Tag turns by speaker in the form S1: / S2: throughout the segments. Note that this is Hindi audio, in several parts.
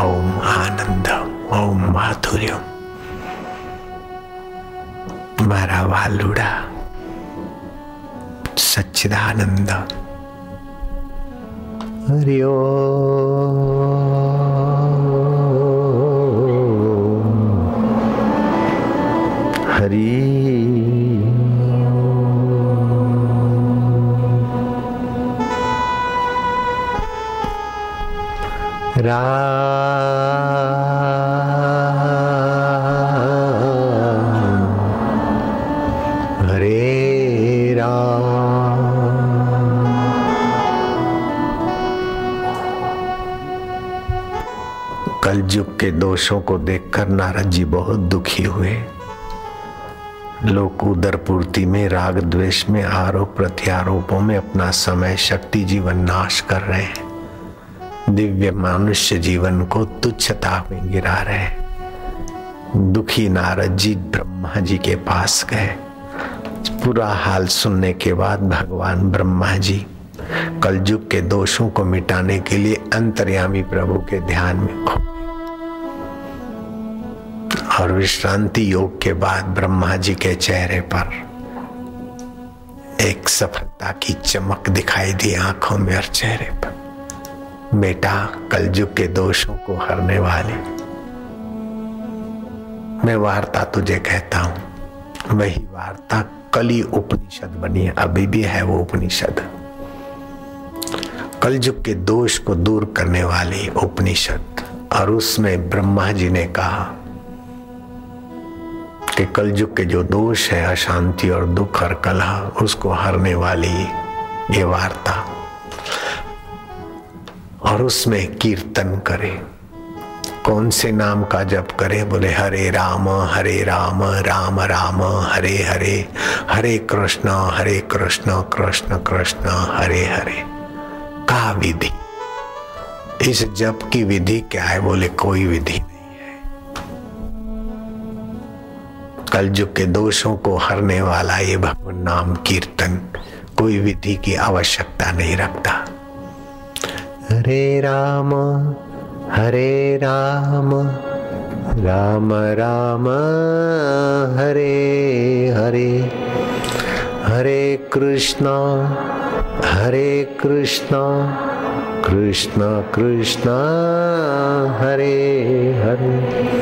S1: ओम आनंद ओम माधुर्य मारा वालुड़ा सच्चिदानंद हरिओ कलयुग के दोषों को देखकर नारद जी बहुत दुखी हुए। लोग उदर पूर्ति में राग द्वेष में, आरोप प्रत्यारोपों में अपना समय, शक्ति जीवन नाश कर रहे हैं। दिव्य मनुष्य जीवन को तुच्छता में गिरा रहे दुखी नारद जी ब्रह्मा जी के पास गए। पूरा हाल सुनने के बाद भगवान ब्रह्मा जी कलयुग के दोषों को मिटाने के लिए अंतर्यामी प्रभु के ध्यान में खो और विश्रांति योग के बाद ब्रह्मा जी के चेहरे पर एक सफलता की चमक दिखाई दी आँखों में और चेहरे पर। बेटा, कलयुग के दोषों को हरने वाली। मैं वार्ता तुझे कहता हूँ। वही वार्ता कली उपनिषद बनी है अभी भी है वो उपनिषद। कलयुग के दोष को दूर करने वाली उपनिषद, और उसमें ब्रह्मा जी ने कहा कि कलयुग के जो दोष है, अशांति और दुख और कलह, उसको हरने वाली ये वार्ता। और उसमें कीर्तन करे। कौन से नाम का जप करे? बोले, हरे राम हरे राम राम राम, हरे हरे हरे कृष्ण हरे कृष्ण कृष्ण कृष्ण, हरे हरे। का विधि? इस जप की विधि क्या है? बोले, कोई विधि कलयुग के दोषों को हरने वाला ये भगवान नाम कीर्तन कोई विधि की आवश्यकता नहीं रखता। हरे राम हरे राम राम राम, हरे हरे। हरे कृष्ण हरे कृष्ण कृष्ण कृष्ण हरे हरे हरे।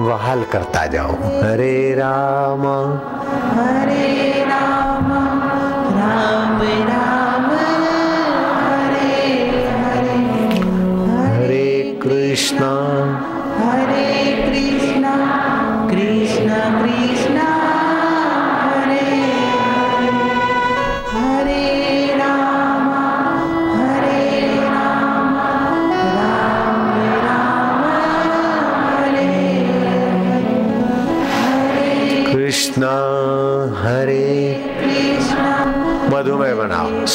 S1: बहाल करता जाओ। हरे राम।
S2: हरे राम राम राम।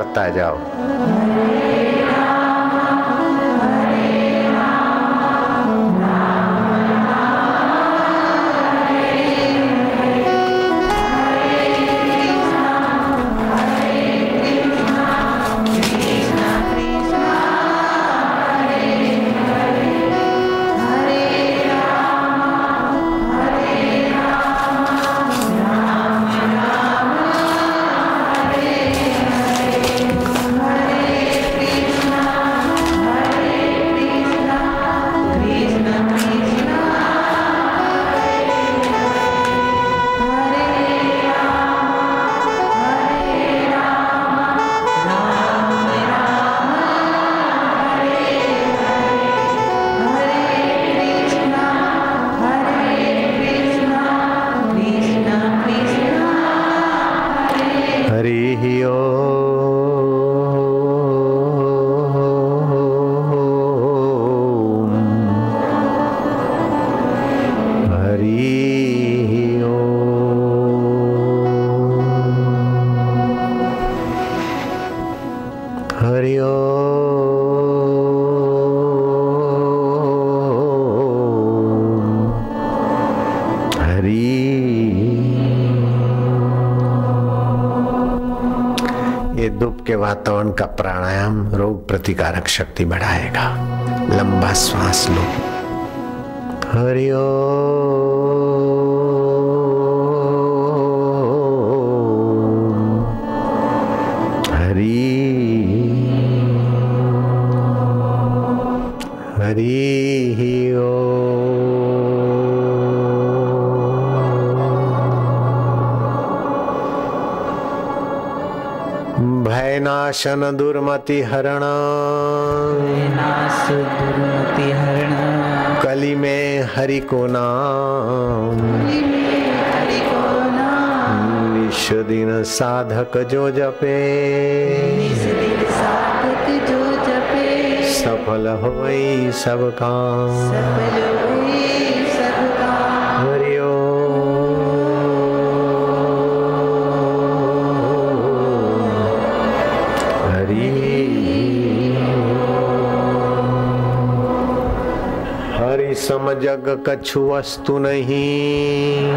S1: करता जाओ। ये धूप के वातावरण का प्राणायाम रोग प्रतिकारक शक्ति बढ़ाएगा। लंबा श्वास लो। हरिओ हरि। हरि ओ। भयनाशन दुर्मति हरण
S2: दुर्मति हरण
S1: कली में हरि को नाम। निश दिन साधक जो जपे।
S2: दिन साधक जो जपे।
S1: सफल हो सब काम। जग कछु वस्तु नहीं।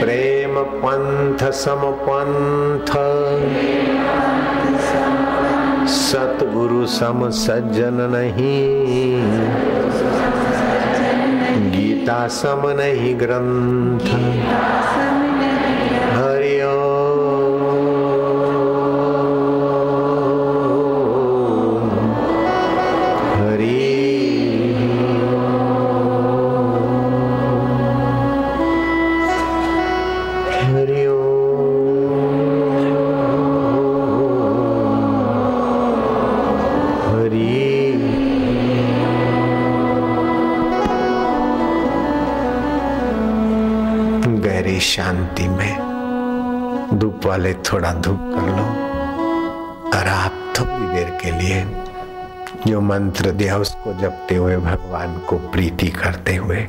S1: प्रेम पंथ सम पंथ सतगुरु सम सज्जन नहीं। गीता सम नहीं ग्रंथ शांति में धूप वाले थोड़ा धूप कर लो। और आप थोड़ी देर के लिए जो मंत्र दिया उसको जपते हुए भगवान को प्रीति करते हुए,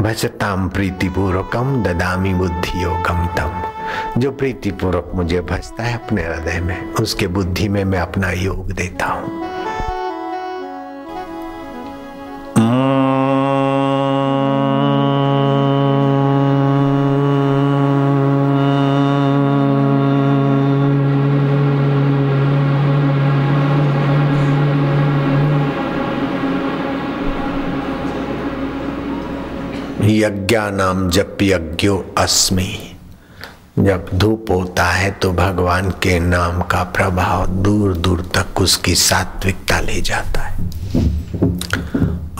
S1: भजताम प्रीति पूर्वकम ददामी बुद्धि योगम तम जो प्रीति पूर्वक मुझे भजता है अपने हृदय में, उसके बुद्धि में मैं अपना योग देता हूँ। यज्ञा नाम जप यज्ञो अस्मि। जब धूप होता है तो भगवान के नाम का प्रभाव दूर दूर तक उसकी सात्विकता ले जाता है।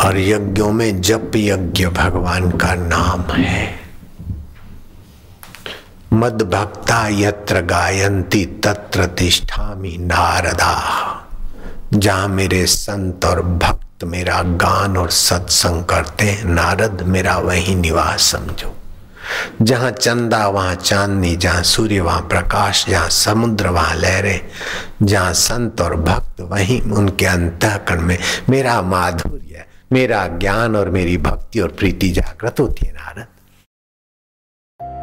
S1: और यज्ञों में जप यज्ञ भगवान का नाम है। मद भक्ता यत्र गायंती तत्र तिष्ठामि नारदा। जहाँ मेरे संत और भक्त मेरा गान और सत्संग करते हैं। नारद, मेरा वही निवास समझो। जहाँ चंदा, वहाँ चांदनी, जहाँ सूर्य, वहाँ प्रकाश, जहाँ समुद्र, वहाँ लहरें, जहाँ संत और भक्त, वहीं उनके अंतःकरण में मेरा माधुर्य, मेरा ज्ञान और मेरी भक्ति और प्रीति जागृत होती है, नारद।